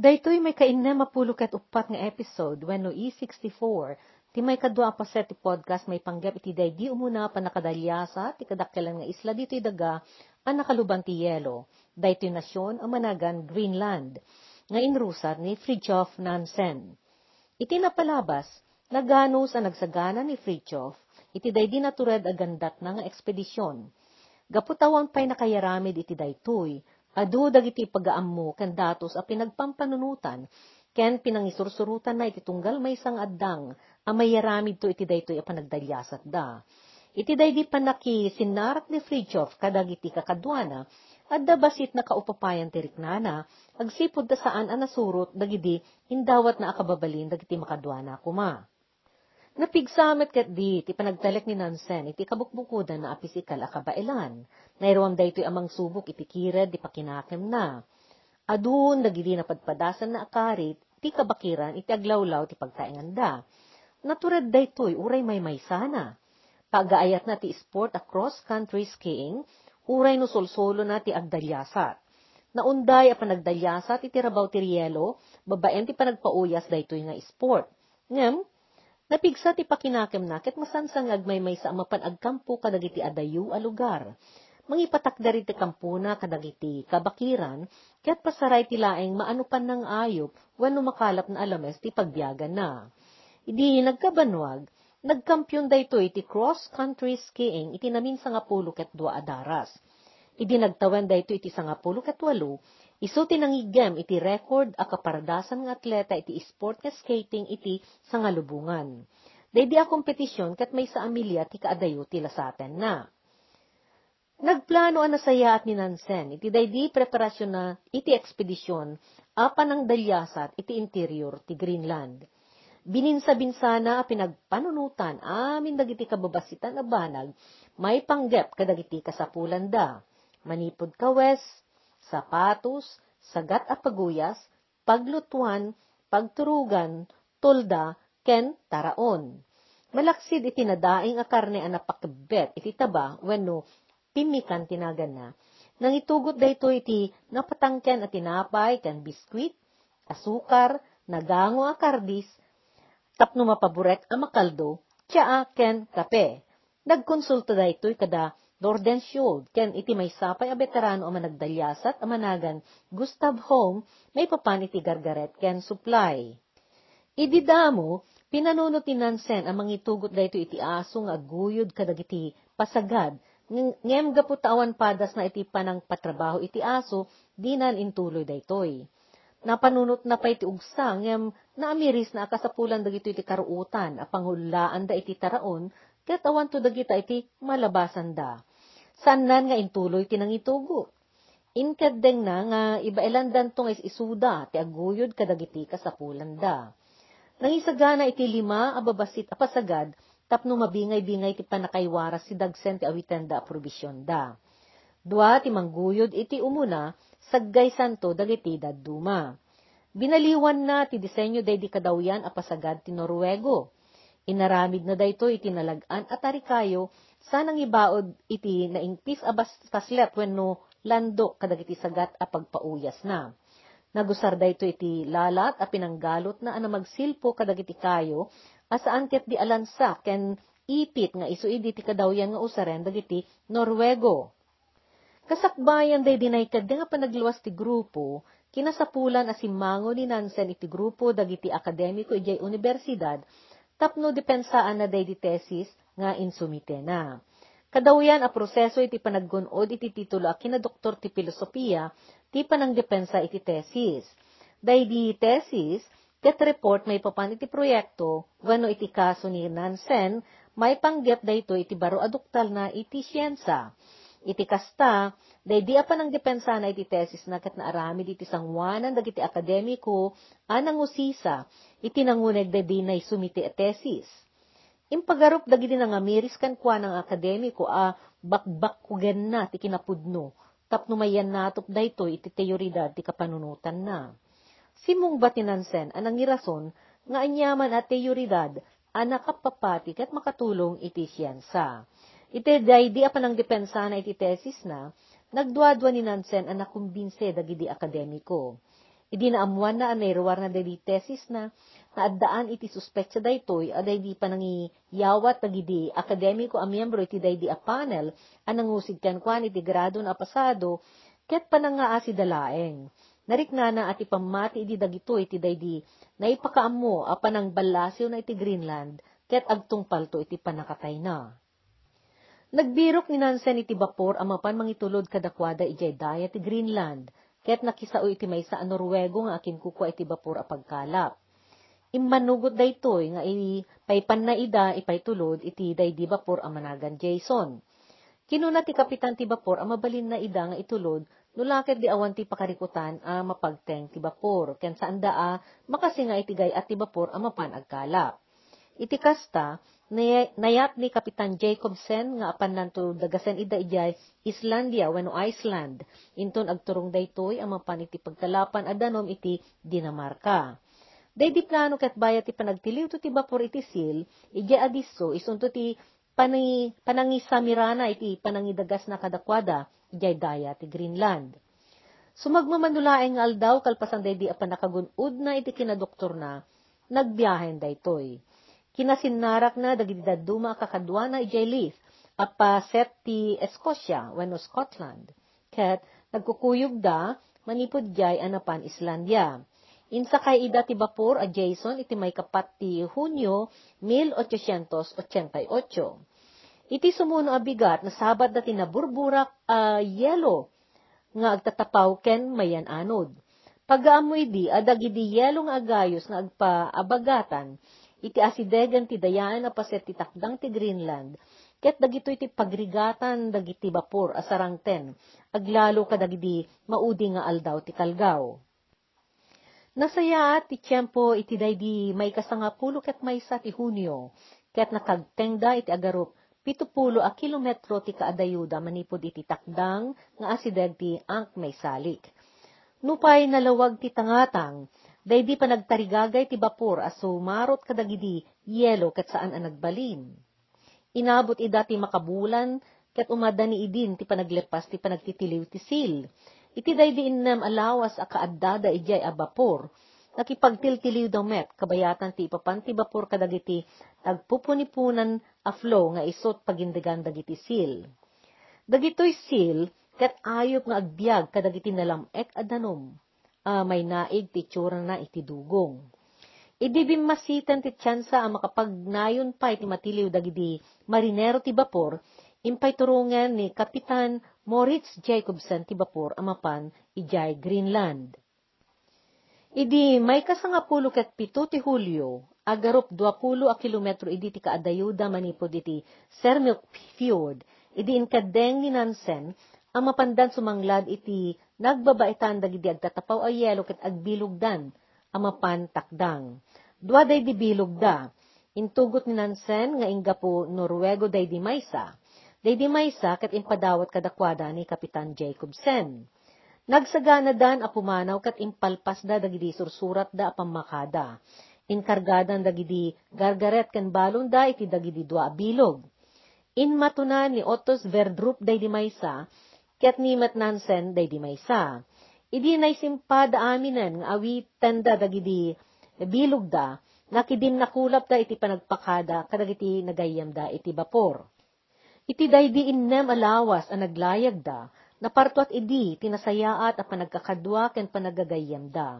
Daytoy may kainna mapulo ket upat nga episode wenno E64 ti may kadwa pa set ti podcast may panggap iti day di umuna pa nakadalyasa ti kadakkelan nga isla dito'y daga ang nakaluban ti yelo. Daytoy nasyon ang managan Greenland nga inrusat ni Fridtjof Nansen. Iti napalabas, naganos ang nagsagana ni Fridtjof, iti day di natured agandat na nga ekspedisyon. Gaputawan pa'y nakayaramid iti daytoy, Adu dagiti pagaammo ken datos a pinagpampanunutan ken pinangisursurutan na iti tunggal may sang addang a mayaramid to iti daytoy a panagdalyasat da. Iti daydi panaki sinarak ni Fridtjof kadagiti kakadwana adda basit na kaupapayan ti riknana agsipod da saan a nasurot dagidi indawat na akababalin dagiti makadwana kuma. Napigsamet kat di, ti panagtalek ni Nansen, iti kabukbukudan na apisikal akabailan. Nairoam da ito'y amang subok iti kired, di pakinakem na. Adun, dagidi na padpadasan na akarit, ti kabakiran, iti aglawlaw, ti pagtaingan da. Naturad da ito'y uray may may sana. Pagaayat na ti sport a cross-country skiing, uray no solsolo na ti agdalyasat. Naunday a panagdalyasat iti rabaw ti rielo, babaen ti panagpauyas da ito'y nga sport. Ngem, Napigsa ti pakinakem na ket masansangag may may sa amapan agkampo kadagiti adayu a lugar. Mangipatak dari ti kampuna kadagiti kabakiran ket pasaray ti laeng maanupan ng ayop wenno makalap na alames ti pagbiyagan na. Idi nagkabanwag, nagkampyon daytoy ti cross-country skiing iti namin sa nga pulo ket dua adaras. Idi nagtawan dayto iti sangapulo ket walo, Isu tinangigem iti record a kaparadasan nga atleta iti sport nga skating iti sa nga lubungan. Daydi a kompetisyon kat may sa amilya ti kaadayo ti lasaten na. Nagplano ang nasaya at ni Nansen, iti daydi preparasyon na iti ekspedisyon, apan ang dalyasat iti interior ti Greenland. Bininsa-binsana a pinagpanunutan amin dagiti kababasitan a banag, may panggep kadagiti kasapulan da. Manipod ka west, sapatos, sagat a paguyas, paglutuan, pagturugan, tulda, ken taraon. Malaksid iti nadaing a karne a napakbet iti taba wenno pimikan tinagan na. Nang itugot dayto iti napatangken at tinapay ken biskwit, asukar, nagango a kardis, tapno mapaborek a makaldo, tsaa ken kape. Nagkonsulta daytoy kada Norden Schuld, ken iti may sapay a veterano a managdalyasat a managan Gustav Home, may papan iti gargaret ken supply. Ididamo, pinanunot ni Nansen ang mangitugot dayto iti aso nga aguyod kadagiti pasagad, ngem gaputawan padas na iti panang patrabaho iti aso, dinan intuloy daytoy. Napanunot na pa iti ugsa, ngem naamiris na akasapulan dagito iti karuutan, a panghulaan da iti taraon, ket awan to dagita iti malabasan da Sanan nga intuloy tinangitugo. Inkadeng na nga ibailandan tong is isuda ti aguyod kadagiti kasapulan da. Nangisagana iti lima ababasit apasagad tapno mabingay-bingay ti panakaywaras si dagsen ti awitan da probisyon da. Dua ti mangguyod iti umuna saggay santo dagiti dadduma. Binaliwan na ti disenyo day di kadawyan apasagad ti Norwego. Inaramid na dayto iti nalagan at arikayo sanang ibaod iti naingpis abas taslet wenno lando kadagiti sagat a pagpauyas na. Nagusar dayto iti lalat a pinanggalot na ana magsilpo kadagiti kayo asaan ket di alansa ken ipit nga isu idi ti kadawyan nga usaren dagiti Norwego. Kasakbayan day dinay kadde nga panagluwas ti grupo, kinasapulan asimango ni Nansen iti grupo dagiti akademiko ijay universidad, tapno depensaan na day di tesis nga insumite na. Kadawyan a proseso iti panaggunod iti titulo a kina doktor ti filosofiya, ti panang depensa iti tesis. Day di tesis, ket report may papan iti proyekto, wano iti kaso ni Nansen, may panggep dayto iti baro aduktal na iti siyensa. Iti kasta, day di pa ng depensa na iti tesis na kat naaramid iti sangwanan dagiti akademiko, anang usisa, iti nanguneg day di na sumiti a tesis. Impagarup dagiti nga miris kan kwa ng akademiko a bakbak kugen na ti kinapudno, tapno mayan natop dayto iti teoridad ti kapanunutan na. Simong batinansen anang irason nga anyaman at teoridad a nakapapati kat makatulong iti siyensa. Iti day di apan ang depensa na iti tesis na, nagduadwa ni Nansen ang nakumbinse dagidi akademiko. Idi naamuan na anay ruwar na dali tesis na naadaan iti suspect daytoy aday di panangi yawat tagidi akademiko a miyembro iti daydi a panel anang usig kan kwan iti grado na pasado ket pananga si dalaeng. Nariknana at ipamati iti dagito iti daydi na ipakaammo a panang balasyo na iti Greenland ket agtungpal to iti panakatay na. Nagbirok ni Nansen iti bapor ang mapan mangitulod kadakwada ijay daya ti Greenland, ket nakisao iti may sa Norwego nga akin kukwa iti bapor a pagkalap. Immanugot daytoy nga iti paypan na ida ipaytulod iti daydi bapor a managan Jason. Kinuna ti kapitan ti bapor a mabalin na ida nga itulod nulaket di awan ti pakarikutan a mapagteng ti bapor ken saan daa makasi nga itigay at ti bapor a mapan agkalap. Iti kasta, nayat ni Kapitan Jacobsen nga apan nanto dagasen ida ijay Islandia wenno Iceland inton agturong daytoy ang mapan iti pagkalapan adanom iti Dinamarca. Daydi plano ket bayat ti panagtiliw to ti bapor iti sil ijay adiso isunto ti panangi panangisamirana iti panangidagas na kadakwada ijay daya ti Greenland. Sumagmamanulaeng nga aldaw kalpasan daydi apan nakagunod na iti kinadoktor na nagbiyahen daytoy kinasinarak na dagiti daduma kakadwa na ijay lis, apa set ti Escocia, wenno Scotland. Ket nagkukuyog da, manipod jay anapan Islandia. Insa kay ida ti bapor a Jason iti may kapat ti Hunyo 1888. Iti sumuno abigat na sabat dati na burburak a uh, yelo nga agtatapaw ken mayan anod. Pagaamoy di adagidi yelo nga agayos nga agpaabagatan iti asidegan ti dayaan na paset ti takdang ti Greenland, ket dagito iti pagrigatan dagiti bapor asarangten, aglalo kadagidi maudi nga aldaw ti kalgaw. Nasaya ti tiyempo iti daydi may kasangapulo ket maysa ti Hunyo, ket nakagtengda iti agarup pitupulo a kilometro ti kaadayuda manipod iti takdang nga asideg ti angk may salik. Nupay nalawag ti tangatang, Daydi pa nagtarigagay ti bapor aso marot kadagidi yelo ket saan ang nagbalin. Inabot ida ti makabulan ket umada ni idin ti panaglepas ti panagtitiliw ti sil. Iti daydi innam alawas a kaaddada ijay a bapor. Nakipagtiltiliw daw met kabayatan ti ipapan ti bapor kadagiti nagpupunipunan a flow nga isot pagindegan dagiti sil. Dagitoy sil ket ayop nga agbyag kadagiti nalamek adanom uh, may naig ti tsura na iti dugong. Idi bimasitan ti tsansa ang makapagnayon pa iti matiliw dagidi marinero ti bapor, impay turungan ni Kapitan Moritz Jacobsen ti bapor amapan ijay Greenland. Idi may kasangapulo ket pito ti Hulyo, agarop 20 a kilometro idi ti kaadayuda manipod iti Sermilk Fjord, idi inkadeng ni Nansen, ang mapandan sumanglad iti nagbabaitan dagiti agtatapaw ay yelo ket agbilugdan, amapan takdang. Dua day di bilog da, intugot ni Nansen nga inga po Norwego day di maysa, day di maysa ket impadawat kadakwada ni Kapitan Jacobsen. Nagsagana dan apumanaw kat impalpas da dagidi sursurat da apamakada. Inkargadan dagidi gargaret ken balon da iti dagidi dua bilog. In matunan ni Ottos Verdrup day di maysa, ket nimet Nansen day di maysa. Idi nay simpada aminan nga awitan da dagidi bilog da, nakidim nakulap da iti panagpakada kadagiti nagayam da iti bapor. Iti day di innem alawas a naglayag da, napartuat idi tinasayaat a panagkakadwa ken panagagayam da.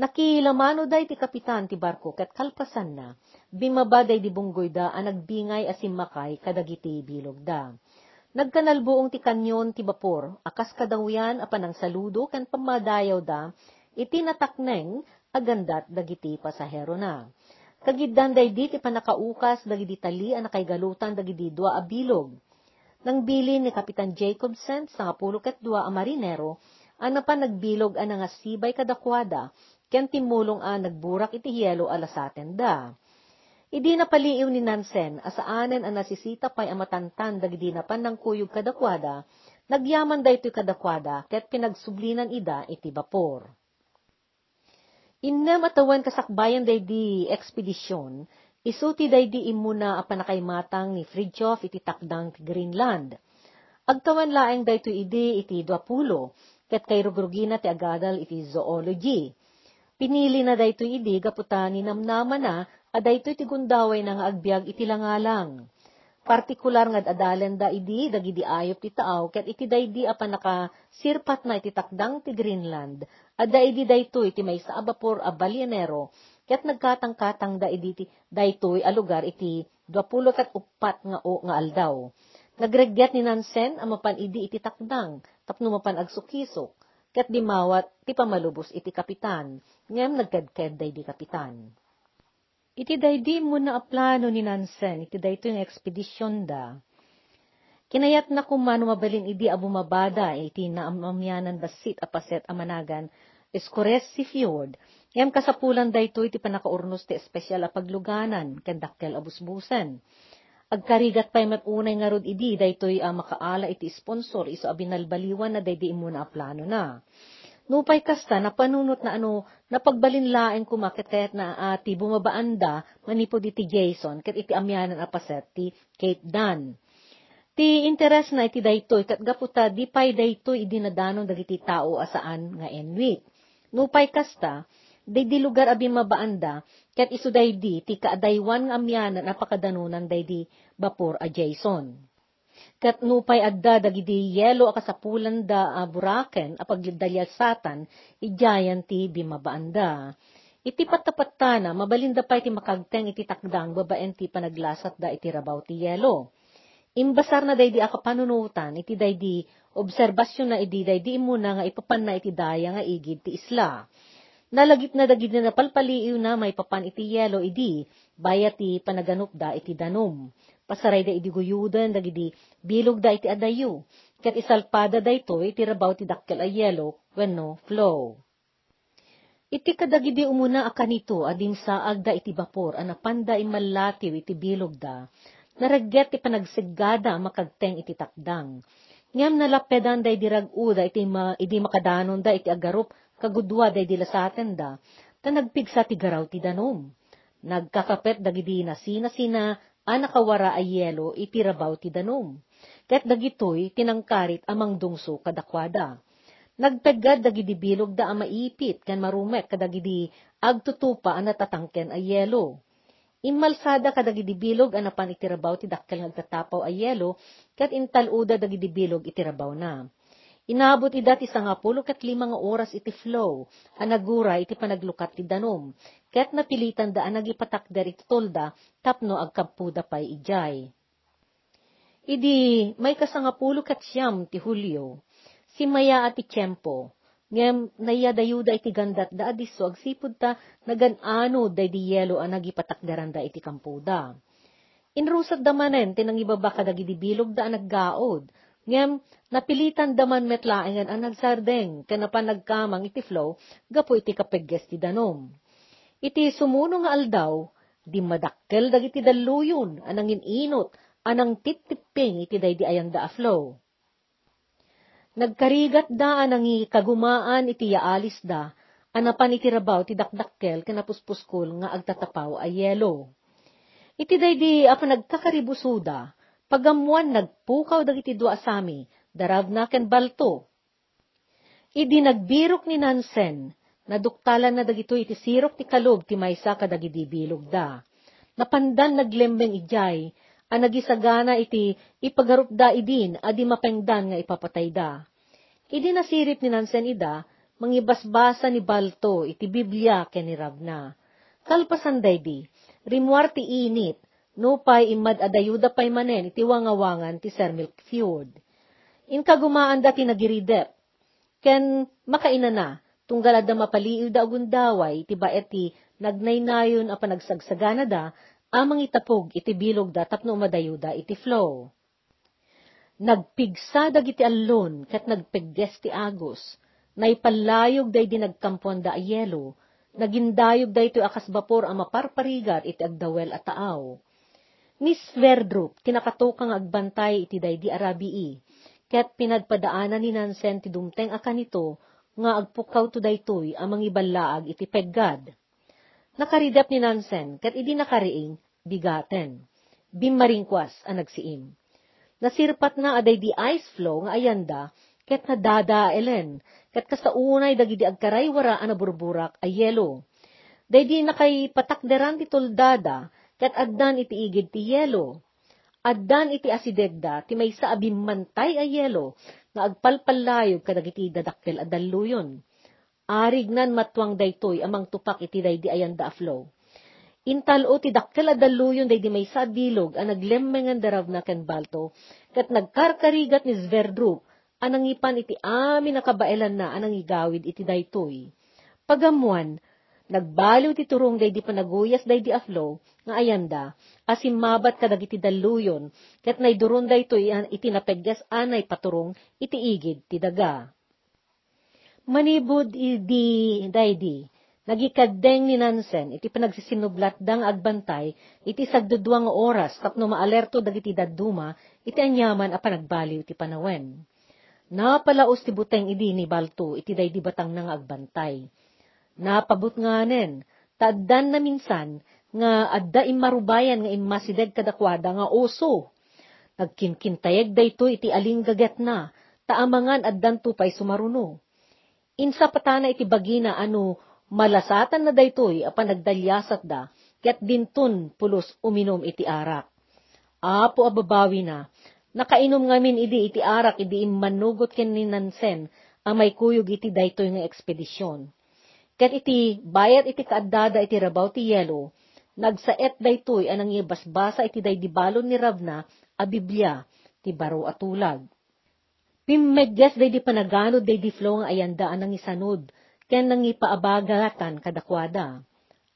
Nakilamano day ti kapitan ti barko ket kalpasan na, bimaba day di bunggoy da a nagbingay asimakay kadagiti bilog da. Nagkanalbuong ti kanyon ti bapor, akas kadawyan apan ang saludo kan pamadayaw da, iti natakneng agandat dagiti pasahero na. Kagiddan day di ti panakaukas dagiti tali ang nakaigalutan dagiti dua abilog. Nang bilin ni Kapitan Jacobsen sa ngapulo ket dua a marinero, ana pa nagbilog ang nga sibay kadakwada, ken timulong a nagburak iti hielo alasaten da. Idi napaliiw ni Nansen, asaanen ang nasisita pa'y amatantan dagdi na panang kuyog kadakwada, nagyaman da ito'y kadakwada, ket pinagsublinan ida iti bapor. Innem atawan kasakbayan day di ekspedisyon, isuti day di imuna a panakaymatang ni Fridtjof iti takdang Greenland. Agtawan laeng dayto idi iti 20, ket kay rugrugina ti agadal iti zoology. Pinili na daytoy idi gaputa ni namnama na adaytoy ti gundaway na nga agbyag iti langalang. Partikular nga adalen da idi dagidi ayop ti taaw ket iti daydi apan naka sirpat na iti takdang ti Greenland. Adda idi daytoy iti maysa a bapor a balyenero ket nagkatang-katang da idi ti daytoy a lugar iti 20 ket upat nga o nga aldaw. Nagregget ni Nansen a mapan idi iti takdang tapno mapan agsukisok ket di mawat ti pamalubos iti kapitan, ngem nagkedked day di kapitan. Iti daydi mo na aplano ni Nansen, iti dayto yung ekspedisyon da. Kinayat na kumano mabalin idi a bumabada, iti naamamyanan basit apaset amanagan, eskores si fjord, ngem kasapulan dayto iti panakaurnos ti espesyal a pagluganan, kendakkel abusbusen. Agkarigat pa'y matunay nga rod idi, daytoy uh, makaala iti sponsor, iso abinalbaliwan na daydi mo na plano na. Nupay kasta, napanunot na ano, napagbalinlaeng kumakit na ati uh, bumabaanda, manipod iti Jason, kat iti amyanan apaset, ti Kate Dunn. Ti interes na iti daytoy, kat gaputa, di pay daytoy idinadanon dagiti tao asaan nga enwit. Nupay kasta, day di lugar abi mabaanda, ket isu daydi ti kaadaywan nga amyanan apakadanunan daydi bapor a Jason. Ket nupay adda dagidi yelo a kasapulan da a buraken a pagdalyasatan ijayan ti bimabaanda. Iti patapatana, mabalinda pa iti makagteng iti takdang babaen ti panaglasat da iti rabaw ti yelo. Imbasar na daydi aka panunutan, iti daydi obserbasyon na iti daydi imuna nga ipapan na iti daya nga igid ti isla Nalagip na dagid na napalpaliiw na may papan iti yelo idi, bayat ti panaganup da iti danom. Pasaray da iti guyudan, dagidi bilog da iti adayo. Kat isalpada da ito, iti rabaw ti dakkel a yelo, wenno flow. Iti kadagidi umuna akanito, adin saag da iti bapor, anapanda imalatiw iti bilog da, naragget ti panagsigada makagteng iti takdang. Ngam nalapedan da iti iti, ma, iti makadanon da iti agarup kagudwa sa atin da, ta nagpigsa ti garaw ti danom. Nagkakapet dagidi na sina-sina anakawara ay yelo itirabaw ti danom. Ket dagitoy tinangkarit amang dungso kadakwada. Nagpeggad dagidi bilog da amaipit kan marumek kadagidi agtutupa ang natatangken ay yelo. Imalsada kadagidi bilog anapan itirabaw ti dakkel nagtatapaw ay yelo ket intaluda dagidi bilog itirabaw na Inabot ida ti sangapulo kat lima nga oras iti flow, anagura iti panaglukat ti danom, ket napilitan da anagipatakder iti tolda, tapno agkampuda pay ijay. Idi may kasangapulo kat siyam ti Hulyo, si Maya at ti Tiyempo, ngem nayadayuda iti gandat da adiso agsipud ta naganano day di yelo ang nagipatakdaran da iti kampuda. Inrusat da manen tinang ibaba kadagidi bilog da naggaod, Ngem, napilitan daman metlaengan ang nagsardeng, kanapan nagkamang iti flow, gapo iti kapegges ti danom. Iti sumuno nga aldaw, di madakkel dagiti daluyon, anang inot, anang titiping iti day di ayanda a flow. Nagkarigat da anang kagumaan iti yaalis da, anapan iti rabaw ti dakdakkel kanapuspuskol nga agtatapaw ay yelo. Iti day di apa nagkakaribusuda, Pagamuan nagpukaw dagiti dua asami, darav na ken balto. Idi nagbirok ni Nansen, naduktalan na dagito iti sirok ti kalog ti maysa kadagidi bilog da. Napandan naglembeng ijay, a nagisagana iti ipagarup da idin, adi mapengdan nga ipapatay da. Idi nasirip ni Nansen ida, mangibasbasa ni Balto iti Biblia ken ni Ravna. Kalpasan di, rimwar ti init, no pay imad adayuda pay manen iti wangawangan ti Sir Milk Fjord. In kagumaan dati nagiridep, ken makaina na, tunggal da mapaliw da agundaway, ti baet ti nagnaynayon a panagsagsagana da, amang itapog iti bilog da tapno madayuda iti flow. Nagpigsa dagiti allon ket nagpegges ti agos, naipalayog day di nagkampon da ayelo, nagindayog da ito akas bapor ang maparparigat iti agdawel at taaw Miss Verdrup, kinakatukang agbantay iti day di arabii, ket pinadpadaanan ni Nansen ti dumteng akanito, nga agpukaw to daytoy amang ibalaag iti peggad. Nakaridap ni Nansen, ket idi nakariing, bigaten. Bimaringkwas ang nagsiim. Nasirpat na aday di ice flow nga ayanda, ket nadada elen, kat kasaunay dagiti agkaraywara ana burburak a yelo. Daydi nakay patakderan ti toldada, kat addan iti igid ti yelo. Addan iti asidegda, ti may sa abimantay a yelo, nga agpalpalayog kadagiti dadakkel a dalluyon. Arig nan matwang daytoy amang tupak iti daydi ayanda a flow. Intalo ti dakkel a dalluyon daydi may sa bilog a naglemmengan daraw na ken balto, kat nagkarkarigat ni Sverdrup, anang ipan iti amin nakabailan na anang igawid iti daytoy. Pagamuan, nagbaliw ti turong day di panaguyas day di aflo, nga ayanda, asim mabat kadag iti daluyon, kat naiduron day to iti napeggas anay paturong iti igid ti daga. Manibod idi day di, nagikadeng ni Nansen, iti panagsisinublat dang agbantay, iti sagduduang oras, tapno maalerto dagiti daduma, iti anyaman a panagbaliw ti panawen. Napalaos ti buteng idi ni Balto, iti day di batang nang agbantay. Napabot nga nen, taddan na minsan, nga adda imarubayan nga immasideg kadakwada nga oso. Nagkinkintayeg dayto iti aling gaget na, taamangan addan tupay sumaruno. Insa patana iti bagina ano, malasatan na daytoy apan nagdalyasat da, ket dintun pulos uminom iti arak. Apo ababawi na, nakainom ngamin idi iti arak idi immanugot ken ni Nansen, ang may kuyog iti daytoy nga ekspedisyon. Ket iti bayat iti kaadada iti rabaw ti yelo, nagsaet daytoy anang ibasbasa iti daydibalon ni Ravna a Biblia ti baro atulag. Pimmedges day di panagano day di flow nga ayanda anang isanod, ken nang ipaabagatan kadakwada.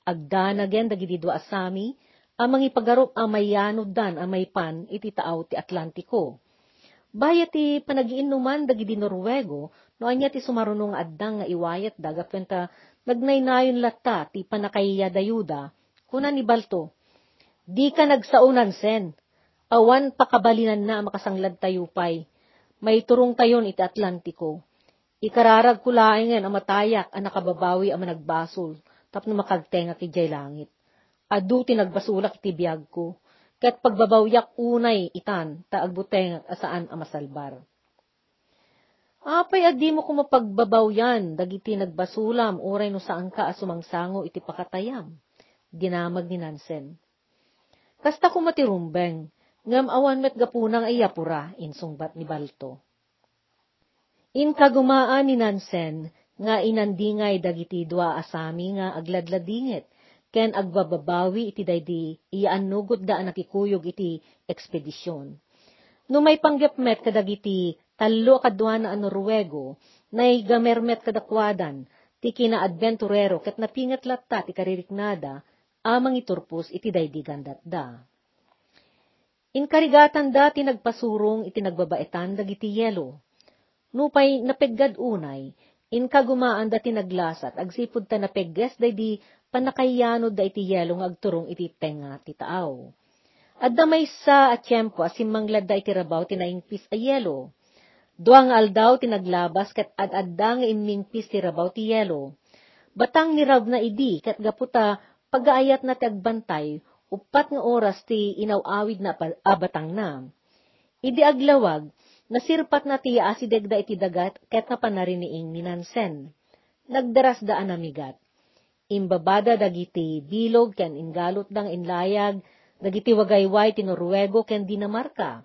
Agda na gen dagiti dua asami, amang ipagarop amayanod dan amay pan iti taaw ti Atlantiko. Bayat ti panagiinuman dagiti Norwego, no anya ti sumarunong addang nga iwayat daga kwenta nagnaynayon latta ti panakaiya dayuda, kuna ni Balto, di ka nagsaunan sen, awan pakabalinan na makasanglad tayo pay, may turong tayon iti Atlantiko. Ikararag kulaengen ang matayak ang nakababawi ang managbasol, tapno makagtenga ti jay langit. Adu ti nagbasulak iti biyag ko, ket pagbabawyak unay itan, taagbuteng asaan ang masalbar. Apay adi mo kumapagbabaw yan, dagiti nagbasulam, oray no saan ka asumangsango iti pakatayam. Dinamag ni Nansen. Kasta kumatirumbeng, ngam awan met gapunang ayapura, insungbat ni Balto. In kagumaan ni Nansen, nga inandingay dagiti dua asami nga agladladingit, ken agbababawi iti daydi iaanugot daan nakikuyog iti ekspedisyon. No may panggapmet kadagiti talo kadwa na Norwego, na gamermet kadakwadan, ti kina-adventurero ket napingat latta ti kaririknada, amang iturpos iti daydigan da. Inkarigatan da ti nagpasurong iti nagbabaitan dagiti yelo. Nupay napeggad unay, inkagumaan da ti naglasat, agsipod ta napegges daydi panakayanod da iti yelo nga agturong iti tenga ti taaw. Adda may sa at tiyempo asimmanglad da iti rabaw tinaingpis a yelo. Duang aldaw tinaglabas kat ad-adda nga ti rabaw ti yelo. Batang ni Rab na idi kat gaputa pagaayat na tagbantay upat nga oras ti inawawid na abatang na. Idi aglawag, nasirpat na ti asidegda iti dagat ket na panariniing ni Nansen. Nagdaras daan namigat. Imbabada dagiti bilog ken ingalot dang inlayag, dagiti wagayway ti Norwego ken Dinamarca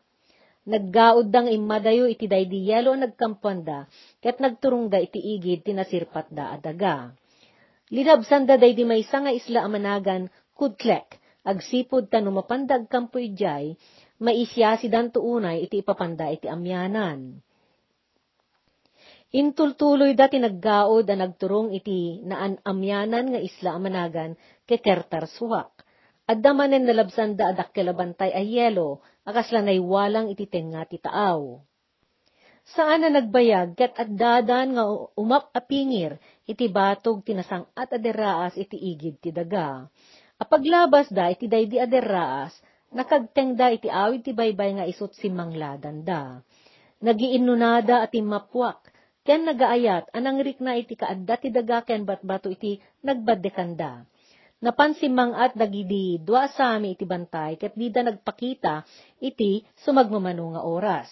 Naggaod dang imadayo iti daydi yelo nagkampuanda, ket nagturong da iti igid tinasirpat da adaga. Linabsan da daydi may nga isla amanagan, kudklek, agsipod ta numapandag kampo ijay, maisya si danto unay iti ipapanda iti amyanan. Intultuloy dati naggaod a nagturong iti naan amyanan nga isla amanagan ke Kertarsuak. Adda manen nalabsan da adak kelabantay ay yelo, akas lanay walang ititeng nga ti taaw. Saan na nagbayag ket addadan nga umap apingir iti batog tinasang at aderaas iti igid ti daga. Apaglabas da iti daydi aderaas, nakagteng da iti awid ti baybay nga isot si mangladan da. Nagiinunada at imapwak, ken nagaayat anang rikna iti kaadda ti daga ken batbato iti nagbadekanda napansimang at dagidi dua sami iti bantay ket dida nagpakita iti sumagmamano nga oras.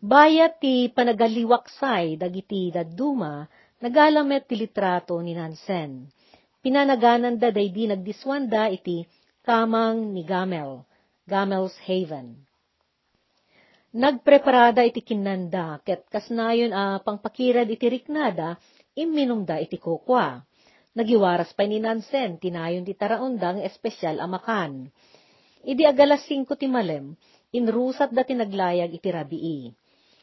Bayat ti panagaliwaksay dagiti daduma, nagalamet ti litrato ni Nansen. Pinanaganan da di nagdiswanda iti kamang ni Gamel, Gamel's Haven. Nagpreparada iti kinanda, ket kasnayon a pangpakirad iti riknada, iminungda iti kokwa. Nagiwaras pa ni Nansen, tinayon ti taraondang espesyal amakan. Idi agalas 5 ti malem, inrusat dati naglayag iti rabii.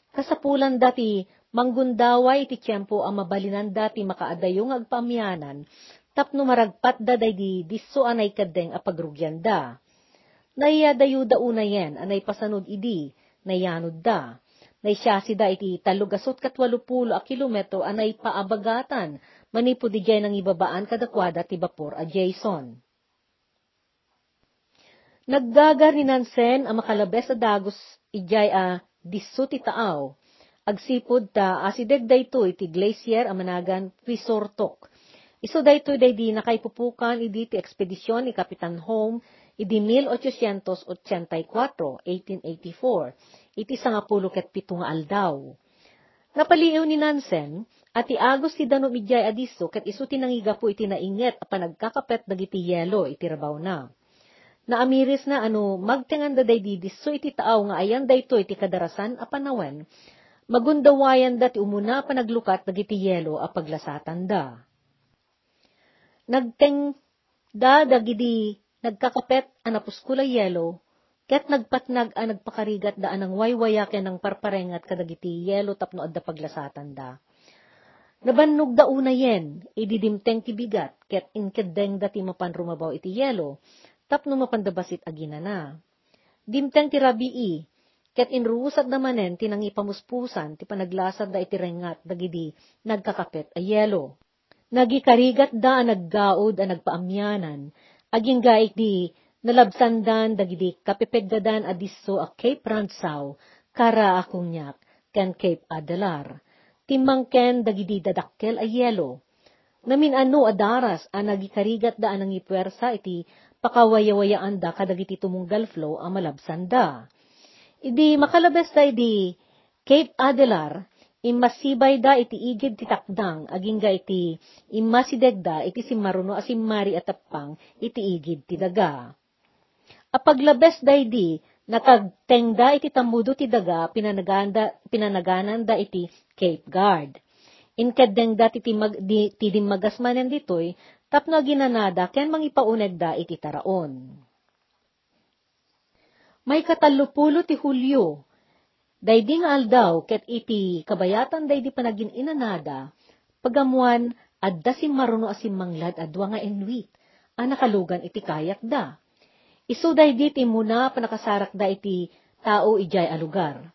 Kasapulan dati manggundaway iti tiyempo ang mabalinan dati makaadayong agpamyanan, tapno maragpat da day di disso anay kadeng apagrugyan da. Naya dayo da una anay pasanod idi, nayanod da. Nay siya si da iti talugasot katwalupulo a kilometro anay paabagatan, manipo di ng ibabaan kadakwada ti bapor a Jason. Naggagar ni Nansen ang makalabes a dagos ijay a disso ti taaw. Agsipod ta asideg dayto iti glacier a managan Pisortok. Iso dayto day di nakaipupukan idi ti ekspedisyon ni Kapitan Home idi 1884, 1884, iti sangapulo ket pito nga aldaw. Napaliw ni Nansen, at ti Agos ti Danum ijay adiso ket iso ti nangiga po iti nainget a panagkakapet dagiti yelo iti rabaw na. Naamiris na ano, magtengan da didiso iti taaw nga ayan dayto iti kadarasan a panawen, magundawayan da ti umuna panaglukat dagiti yelo a paglasatan da. Nagteng da dagidi nagkakapet anapuskula yelo, ket nagpatnag a nagpakarigat da anang waywayaken ng parparengat kadagiti yelo tapno adda paglasatan da. Nabannog da una yen, ididimteng ti bigat, ket inkedeng dati mapanrumabaw iti yelo, tapno mapandabasit agina na. Dimteng ti rabii, ket inruusat damanen tinang ipamuspusan ti panaglasad da iti rengat dagidi nagkakapet a yelo. Nagikarigat da naggaod a nagpaamyanan, aging gaik di nalabsandan dagidi kapipegdadan adiso a Cape Ransaw, kara akunyak, ken Cape Adalar. Timangken dagidi dadakkel a yelo. Namin ano adaras a nagikarigat da anang ipwersa iti pakawayawayaan da kadagiti tumunggal flow ang malabsan da. Idi makalabes da idi Cape Adelar, imasibay da iti igid ti takdang, aging iti imasideg da iti simaruno asimari at tapang iti igid ti daga. Apaglabes da idi, nakagtengda iti tamudo ti daga, pinanaganda, pinanaganan da iti Cape Guard. Inkadeng da ti, mag, di, ti dimagasmanen ditoy, tapno ginanada ken mangipauneg da iti taraon. May katalupulo ti Hulyo, daydi nga aldaw ket iti kabayatan daydi panagin inanada, pagamuan adda si maruno asim manglad adwa nga enwit, anakalugan iti kayak da. Isu daydi ti muna panakasarak da iti tao ijay alugar.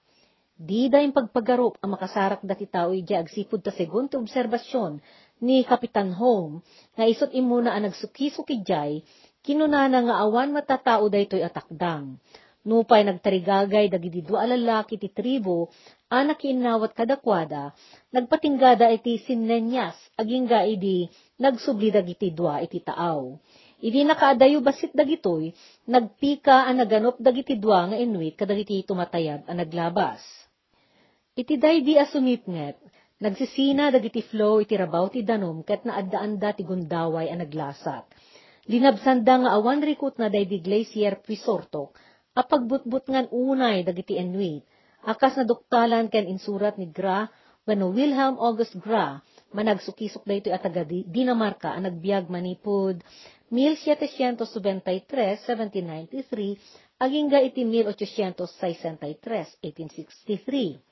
Di da yung pagpagarup ang makasarak da ti tao ijay agsipud ta segun ti obserbasyon ni Kapitan Home, nga isot imuna ang nagsukisuki jay, kinunana nga awan matatao daytoy atakdang. Nupay nagtarigagay dagiti dua alalaki ti tribo, anak inawat kadakwada, nagpatinggada iti sinnenyas, aging ga idi, nagsubli dagiti dua iti taaw. Idi nakaadayo basit dagitoy, nagpika ang naganop dagiti dua nga inuit kadagiti tumatayab ang naglabas. Iti daydi asumipnget, Nagsisina dagiti flow iti rabaw ti danom ket naaddaan da ti gundaway a naglasat. Linabsanda nga awan rikot na day di glacier pisortok, a pagbutbut ngan unay dagiti enwit. Akas na duktalan ken insurat ni Gra, wano Wilhelm August Gra, managsukisok da ito at taga Dinamarca ang nagbiag manipod 1773-1793, aging ga iti 1863, 1863.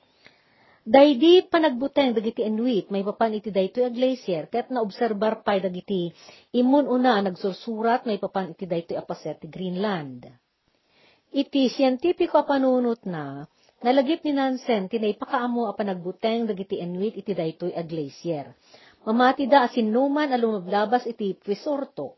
Daydi panagbuteng dagiti Inuit, may papan iti daytoy a glacier, ket naobserbar pay dagiti imun una nagsursurat may papan iti daytoy a paset Greenland. Iti siyentipiko a panunot na, nalagip ni Nansen tinaypakaamo a panagbuteng dagiti Inuit iti daytoy a glacier. Mamati da asin numan a lumablabas iti Pisorto,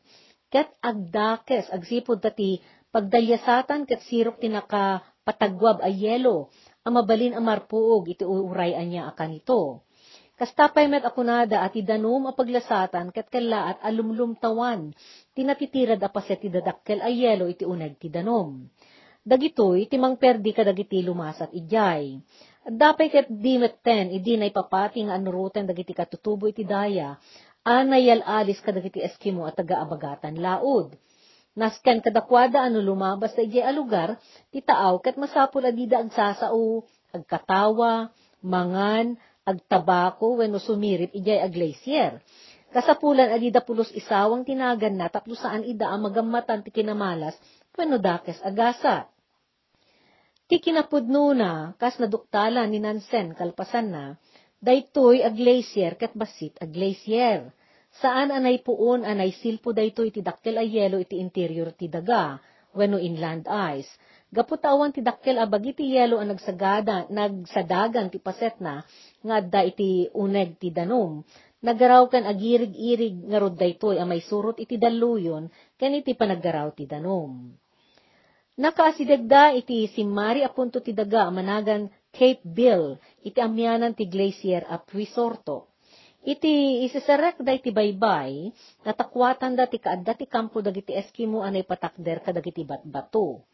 ket agdakes agsipod tati pagdalyasatan ket sirok tinaka patagwab a yelo, ang mabalin ang marpuog iti urayan niya akan ito. Kastapay met akunada at idanom a paglasatan ket kala at alumlumtawan, tinatitirad a paset ti dadakkel a yelo iti uneg ti danom. Dagitoy, timang perdi kadagiti lumasat ijay. At dapay ket di metten, idi na ipapati nga dagiti katutubo iti daya, anayal alis kadagiti Eskimo at taga-abagatan laod. Nasken kadakwada ano lumabas sa ijay alugar, ti taaw ket masapul adida agsasao, agkatawa, mangan, agtabako, wenno sumirip ijay aglacier. Kasapulan adida pulos isawang tinagan na tapno saan ida ang magammatan ti kinamalas, wenno dakes agasa. Ti kinapudno na, kas naduktala ni Nansen kalpasan na, daytoy a glacier ket basit a glacier. Saan anay puon anay silpo daytoy ti dakkel a yelo iti interior ti daga, wenno inland ice. Gaputawan ti dakkel a bagi ti yelo a nagsagada, nagsadagan ti paset na, nga adda iti uneg ti danom. Nagaraw kan agirig-irig nga rod daytoy a may surot iti daluyon, ken iti panaggaraw ti danom. Nakaasidagda iti simari apunto ti daga managan Cape Bill, iti amyanan ti glacier a Puisorto. Iti isisarek da iti baybay, natakwatan da ti kaadda ti kampo dagiti Eskimo anay patakder kadagiti batbato.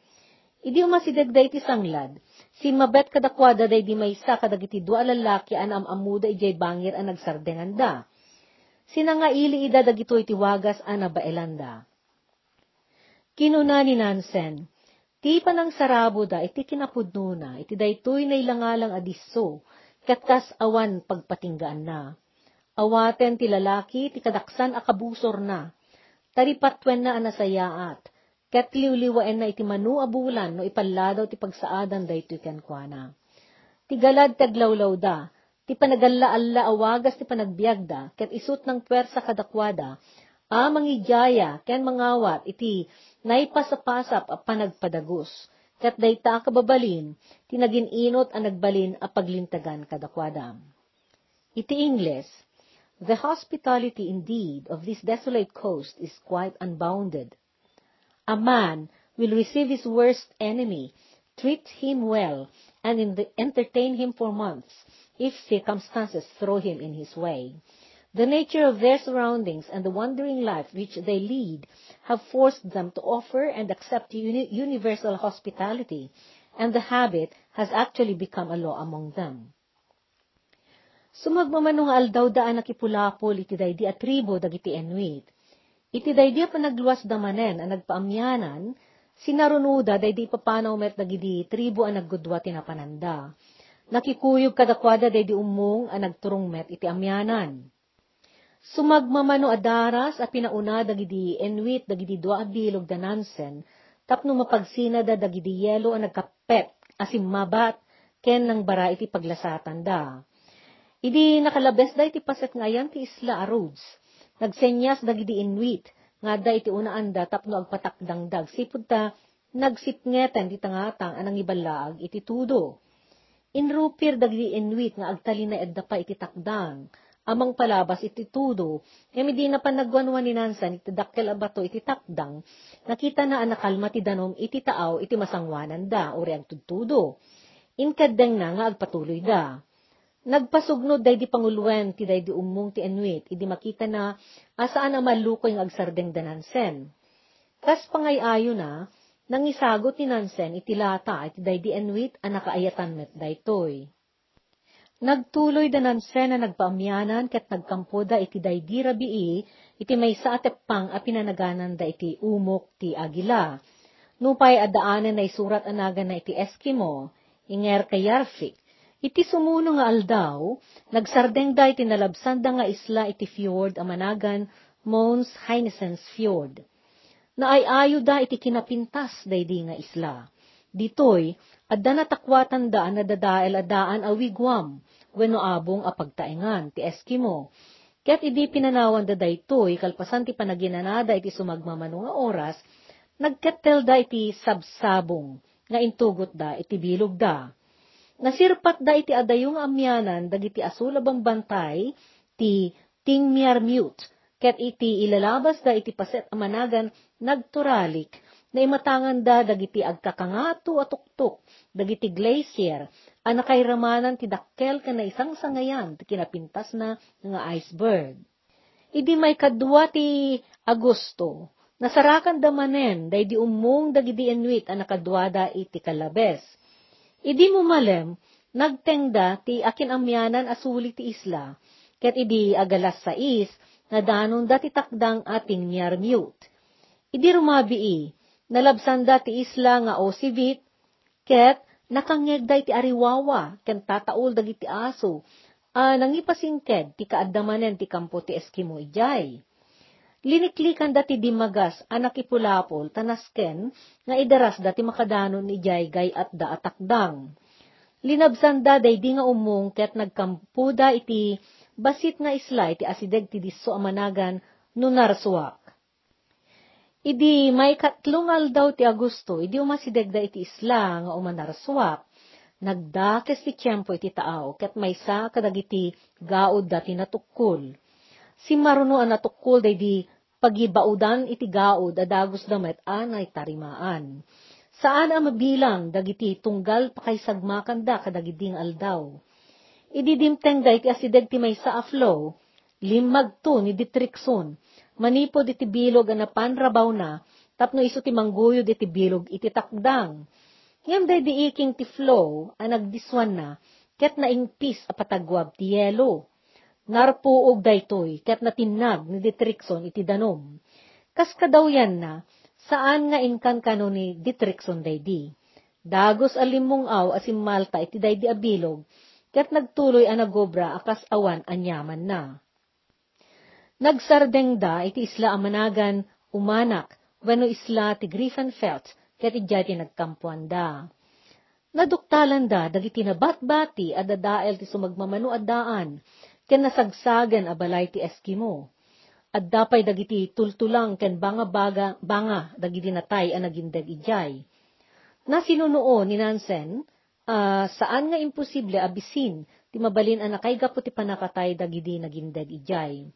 Idi umasidagda iti sanglad, si mabet kadakwada day di maysa kadagiti dua lalaki anam amuda ijay bangir an nagsardenganda. Sinangaili ida dagito iti wagas ana baelanda. Kinuna ni Nansen, Ti panang sarabo da, iti kinapudno na, iti daytoy na ilangalang adiso, katkas awan pagpatinggaan na. Awaten ti lalaki, ti kadaksan akabusor na, taripatwen na anasayaat, ket liwliwaen na iti manu abulan no ipalladaw ti pagsaadan daytoy kenkwana. Ti galad taglawlaw da, ti panagalla-alla awagas ti panagbiag da, ket isut ng pwersa kadakwada, a mangijaya ken mangawat iti naipasapasap a panagpadagos. Kat dayta kababalin, tinagin inot ang nagbalin a paglintagan kadakwadam. Iti Ingles, The hospitality indeed of this desolate coast is quite unbounded. A man will receive his worst enemy, treat him well, and entertain him for months, if circumstances throw him in his way. The nature of their surroundings and the wandering life which they lead have forced them to offer and accept uni- universal hospitality, and the habit has actually become a law among them. Sumagmamanong aldaw daan nakipulapol iti daydi at tribo dagiti Inuit. Iti daydi panagluwas damanen ang nagpaamyanan, sinarunuda daydi papanaw met dagidi tribo ang naggudwa tinapananda. Nakikuyog kadakwada daydi umong ang nagturong met iti amyanan Sumagmamano adaras a pinauna dagidi enwit dagidi dua abilog da nansen, tapno mapagsina da dagidi yelo a nagkapet asim mabat ken nang bara iti paglasatan da. Idi nakalabes da iti paset ngayan ti isla a roads. Nagsenyas dagidi inuit, nga da iti unaan da tapno agpatakdangdag. Sipod ta, nagsipngeten di tangatang anang ibalaag iti tudo. Inrupir dagidi inuit nga agtali na edda pa iti takdang amang palabas iti tudo, ngam di na panagwanwan ni Nansan iti dakkel abato iti takdang, nakita na anakalma ti danom iti taaw iti masangwanan da, uri agtudtudo. Inkadeng na nga agpatuloy da. Nagpasugnod day di pangulwen ti day di umong ti enwit, idi makita na asaan na malukoy ng agsardeng da Nansen. Kas pangayayo na, nang isagot ni Nansen iti lata iti day di enwit anakaayatan met daytoy. Nagtuloy da nansen na nagpaamyanan ket nagkampo da iti daydira bii, iti may sa atepang a pinanaganan da iti umok ti agila. Nupay adaanan na isurat anagan na iti Eskimo, inger kayarfik. Iti sumuno nga aldaw, nagsardeng da iti nalabsan da nga isla iti fjord amanagan Mons Heinesens Fjord. Naay-ayo da iti kinapintas daydi nga isla. Ditoy, adda natakwatan da na dadael adaan a wigwam, wenno abong a pagtaengan, ti Eskimo. Ket idi pinanawan da daytoy, kalpasan ti panaginanada iti sumagmamano nga oras, nagkettel da iti sabsabong, nga intugot da iti bilog da. Nasirpat da iti adayong amyanan, dagiti asulabang bantay, ti tingmiar mute, ket iti ilalabas da iti paset amanagan nagturalik, na imatangan da dagiti agkakangato at tuktok, dagiti glacier, anakay ramanan ti dakkel ka na isang sangayan, ti kinapintas na nga iceberg. Idi may kadwa ti Agosto, nasarakan da manen, day di umong dagiti inuit ang nakadwada iti kalabes. Idi mo malem, nagtengda ti akin amyanan asuli ti isla, ket idi agalas sa is, na danon dati takdang ating niyar mute. Idi rumabii, nalabsan dati isla nga o sivit, ket nakangeg ti ariwawa, ken tataul dagiti aso, a nangipasingked ti kaadamanen ti kampo ti Eskimo ijay. Liniklikan dati dimagas anak ipulapol tanasken nga idaras dati makadanon ni jay gay at da atakdang. Linabsan da day di nga umong ket nagkampuda iti basit nga isla iti asideg ti disso amanagan nunarsuak. Idi may katlungal daw ti Agusto, idi umasideg da iti isla nga umanarsuak, nagdakes ti tiyempo iti taaw, ket may sa kadagiti gaod dati natukul. Si maruno ang natukul day di pagibaudan iti gaod adagos damet anay tarimaan. Saan ang mabilang dagiti tunggal pakaysagmakan da kadagiding aldaw. Ididimteng da iti asideg ti may sa aflow, limagto ni ditrikson, manipod iti bilog ang napanrabaw na, tapno iso ti mangguyod iti bilog iti takdang. Ngem day di iking ti flow, ang nagdiswan na, ket naingpis a patagwab ti yelo Narpuog daytoy, ket natinag ni Dietrichson iti danom. Kas kadaw yan na, saan nga inkan kano ni Dietrichson daydi. Dagos alimong aw asim Malta iti daydi abilog, ket nagtuloy ang nagobra akas awan anyaman na. Nagsardeng da iti isla amanagan umanak, wano isla ti Griffenfeld, ket ti nagkampuan da. Naduktalan da, dagiti nabat-bati, adadael ti sumagmamano addaan, ken nasagsagan a balay ti Eskimo. At dapay dagiti tultulang ken banga baga banga dagiti natay a nagindeg ijay. Na sinunuo ni Nansen, uh, saan nga imposible abisin ti mabalin a nakay gapo ti panakatay dagiti nagindeg ijay.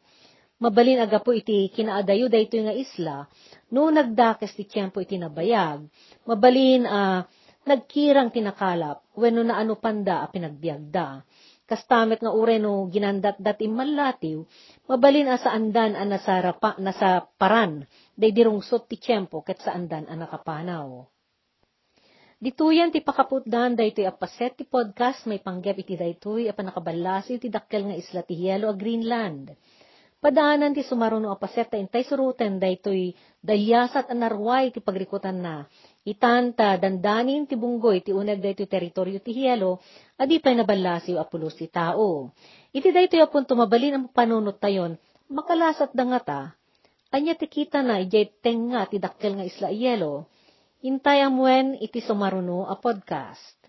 Mabalin aga po iti kinaadayo dayto nga isla, no nagdakes ti tiyempo iti nabayag, mabalin a uh, nagkirang tinakalap, wenno na ano panda a pinagbiagda kastamet nga ure no ginandat dat imalatiw, mabalin a sa andan a nasa, rapa, nasa paran, day dirungsot ti tiyempo ket sa andan a nakapanaw. Dituyan ti pakaputdan daytoy apaset ti podcast may panggap iti daytoy a panakabalasi ti dakkel nga isla ti Hielo a Greenland. Padaanan ti sumaruno apaset ta intay suruten daytoy dalyasat anarway ti pagrikutan na Itanta, dandanin ti bunggoy ti unag dayto teritoryo ti Hielo, adi pa'y nabalasiw apulos ti tao. Iti dayto apun tumabalin ang panunot tayon, makalasat da nga ta, anya ti kita na ijay tenga ti dakkel nga isla Hielo, intay amwen iti sumaruno a podcast.